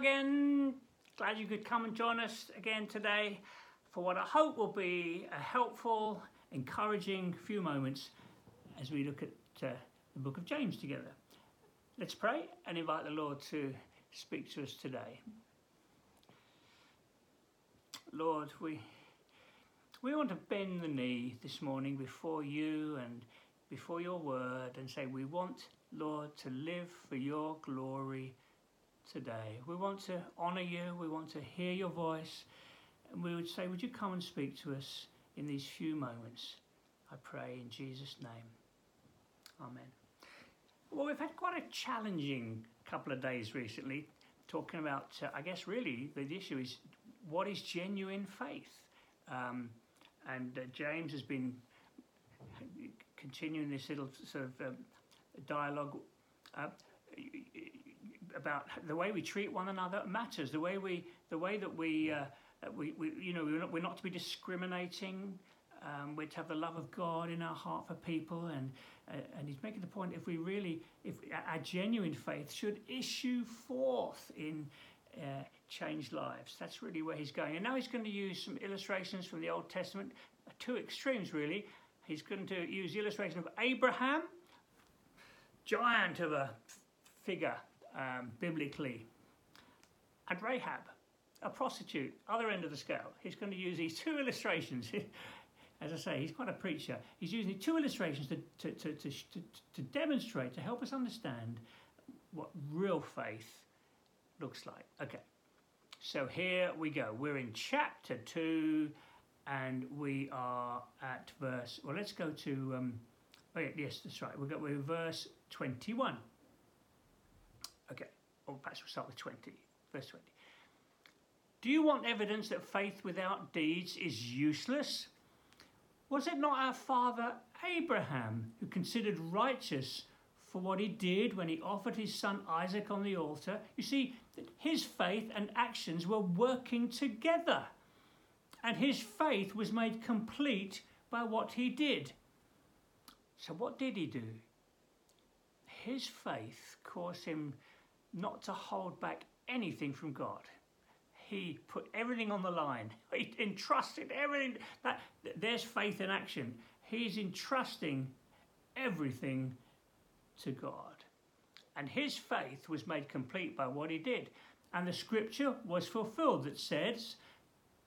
again. Glad you could come and join us again today for what I hope will be a helpful, encouraging few moments as we look at uh, the book of James together. Let's pray and invite the Lord to speak to us today. Lord, we we want to bend the knee this morning before you and before your word and say we want, Lord, to live for your glory today. We want to honour you, we want to hear your voice, and we would say, Would you come and speak to us in these few moments? I pray in Jesus' name. Amen. Well, we've had quite a challenging couple of days recently talking about, uh, I guess, really the issue is what is genuine faith? Um, and uh, James has been continuing this little sort of um, dialogue. Uh, about the way we treat one another matters. The way we, the way that we, uh, we, we you know, we're not, we're not, to be discriminating. Um, we're to have the love of God in our heart for people, and uh, and he's making the point: if we really, if our genuine faith should issue forth in uh, changed lives, that's really where he's going. And now he's going to use some illustrations from the Old Testament, two extremes really. He's going to use the illustration of Abraham, giant of a figure um, biblically. And Rahab, a prostitute, other end of the scale. He's going to use these two illustrations. As I say, he's quite a preacher. He's using two illustrations to, to, to, to, to, demonstrate, to help us understand what real faith looks like. Okay, so here we go. We're in chapter 2 and we are at verse, well, let's go to, um, oh yeah, yes, that's right. We've got we're verse 21. Or perhaps we'll start with 20, verse 20. Do you want evidence that faith without deeds is useless? Was it not our father Abraham who considered righteous for what he did when he offered his son Isaac on the altar? You see, his faith and actions were working together, and his faith was made complete by what he did. So, what did he do? His faith caused him not to hold back anything from God. He put everything on the line. He entrusted everything. That there's faith in action. He's entrusting everything to God. And his faith was made complete by what he did. And the scripture was fulfilled that says,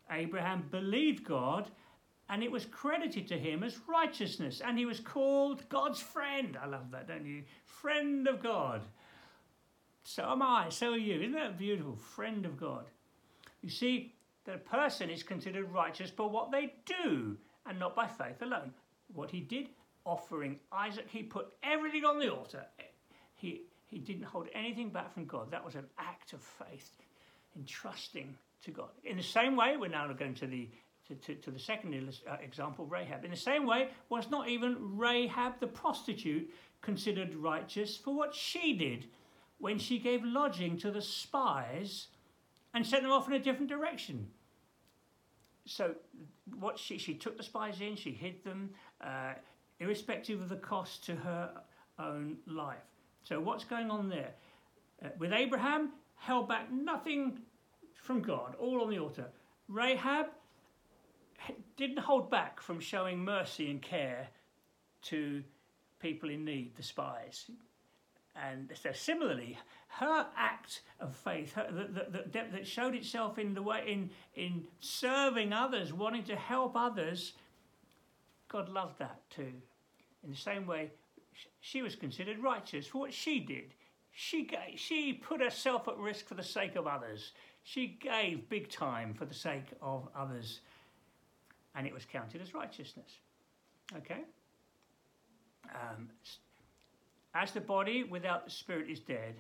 Abraham believed God and it was credited to him as righteousness. And he was called God's friend. I love that, don't you? Friend of God. So am I, so are you. Isn't that beautiful? Friend of God. You see, a person is considered righteous by what they do and not by faith alone. What he did, offering Isaac, he put everything on the altar. He, he didn't hold anything back from God. That was an act of faith, entrusting to God. In the same way, we're now going to the to, to, to the second uh, example, Rahab. In the same way, was not even Rahab the prostitute considered righteous for what she did when she gave lodging to the spies and sent them off in a different direction. So, what she, she took the spies in, she hid them, uh, irrespective of the cost to her own life. So, what's going on there? Uh, with Abraham, held back nothing from God, all on the altar. Rahab didn't hold back from showing mercy and care to people in need, the spies. And so, similarly, her act of faith her, that, that, that showed itself in the way in, in serving others, wanting to help others, God loved that too. In the same way, she was considered righteous for what she did. She, gave, she put herself at risk for the sake of others. She gave big time for the sake of others. And it was counted as righteousness. Okay? Um, as the body without the spirit is dead,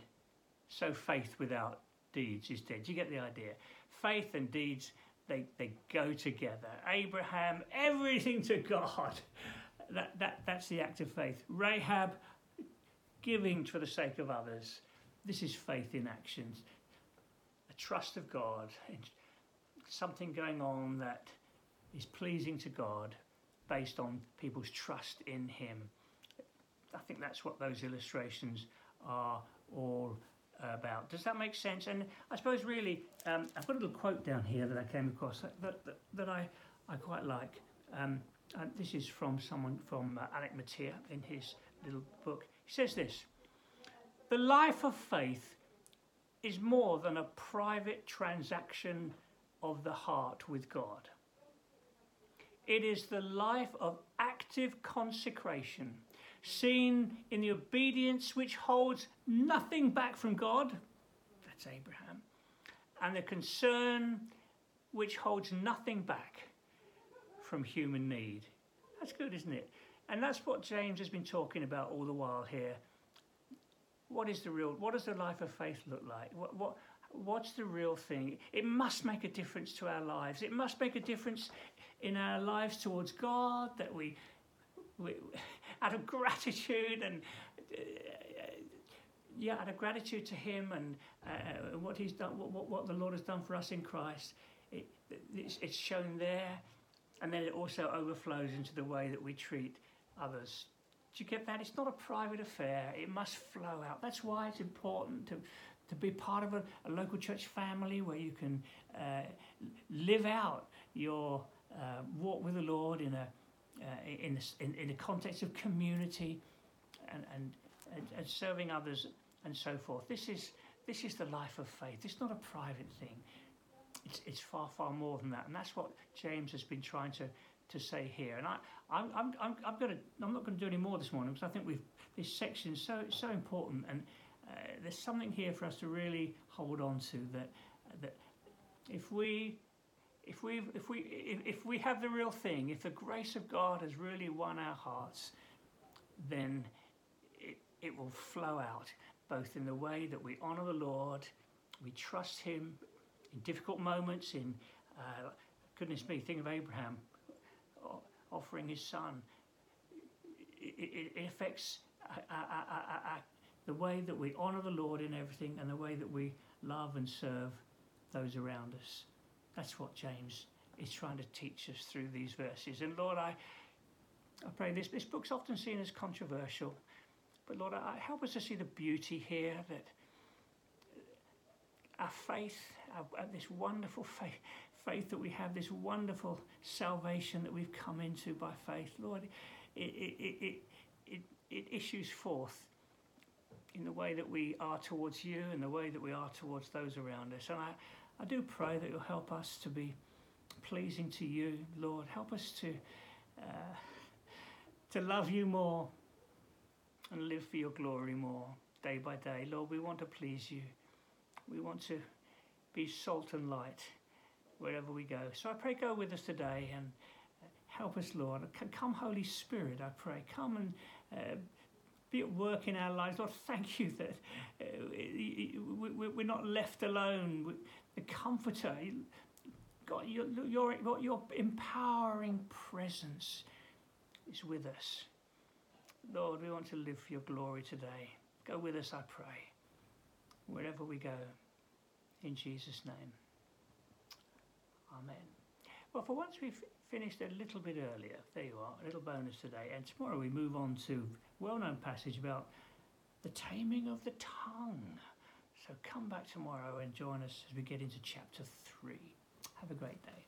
so faith without deeds is dead. You get the idea? Faith and deeds, they, they go together. Abraham, everything to God. That, that, that's the act of faith. Rahab, giving for the sake of others. This is faith in actions. A trust of God, something going on that is pleasing to God based on people's trust in Him. I think that's what those illustrations are all about. Does that make sense? And I suppose really, um, I've got a little quote down here that I came across that, that, that, I, I quite like. Um, this is from someone from uh, Alec Motyer in his little book. He says this The life of faith is more than a private transaction of the heart with God. It is the life of active consecration, seen in the obedience which holds nothing back from God. That's Abraham. And the concern which holds nothing back from human need. That's good, isn't it? And that's what James has been talking about all the while here. What is the real, what does the life of faith look like? What, what, what's the real thing? It must make a difference to our lives. It must make a difference in our lives towards God that we, we out of gratitude and uh, yeah, out of gratitude to Him and uh, what He's done, what, what the Lord has done for us in Christ. It, it's, it's shown there, and then it also overflows into the way that we treat others. Do you get that? It's not a private affair. It must flow out. That's why it's important to to be part of a, a local church family where you can uh, live out your uh, walk with the Lord in a uh, in, in, in a context of community and, and, and, and serving others and so forth. This is this is the life of faith. It's not a private thing. It's, it's far, far more than that. And that's what James has been trying to, to say here. And I, I'm, I'm, I'm, I'm, gonna, I'm not going to do any more this morning because I think we've, this section is so, so important. And uh, there's something here for us to really hold on to that that if we if we if we if, we have the real thing, if the grace of God has really won our hearts, then it, it will flow out both in the way that we honour the Lord, we trust Him in difficult moments. In uh, goodness me, think of Abraham offering his son. It, it, it affects our, the way that we honour the Lord in everything and the way that we love and serve those around us. That's what James is trying to teach us through these verses. And Lord, I, I pray this, this book's often seen as controversial, but Lord, I, help us to see the beauty here that our faith, our, uh, this wonderful faith, faith that we have, this wonderful salvation that we've come into by faith, Lord, it, it, it, it, it issues forth in the way that we are towards you and the way that we are towards those around us. And I, I do pray that you'll help us to be pleasing to you, Lord. Help us to, uh, to love you more and live for your glory more day by day. Lord, we want to please you. We want to be salt and light wherever we go. So I pray, go with us today and help us, Lord. Come, Holy Spirit, I pray. Come and uh, be at work in our lives. Lord, thank you that uh, we're not left alone. The Comforter, God, your, your, your empowering presence is with us. Lord, we want to live for your glory today. Go with us, I pray, wherever we go. In Jesus' name. Amen. Well, for once we've finished a little bit earlier. There you are, a little bonus today. And tomorrow we move on to well-known passage about the taming of the tongue. So come back tomorrow and join us as we get into chapter 3. Have a great day.